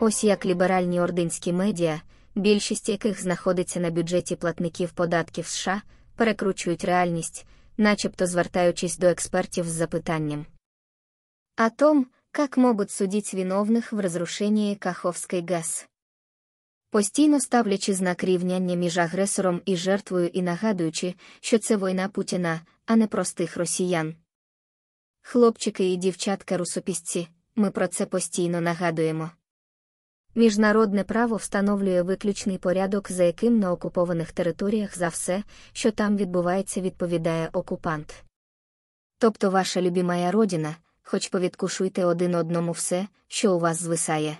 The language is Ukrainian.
Ось як ліберальні ординські медіа, більшість яких знаходиться на бюджеті платників податків США, перекручують реальність, начебто звертаючись до експертів з запитанням. О том, как можуть судить виновних в розрушенні Каховський ГАЗ. Постійно ставлячи знак рівняння між агресором і жертвою і нагадуючи, що це війна Путіна, а не простих росіян. Хлопчики і дівчатка русопісці, ми про це постійно нагадуємо. Міжнародне право встановлює виключний порядок, за яким на окупованих територіях за все, що там відбувається, відповідає окупант. Тобто ваша любімая родина, хоч повідкушуйте один одному все, що у вас звисає.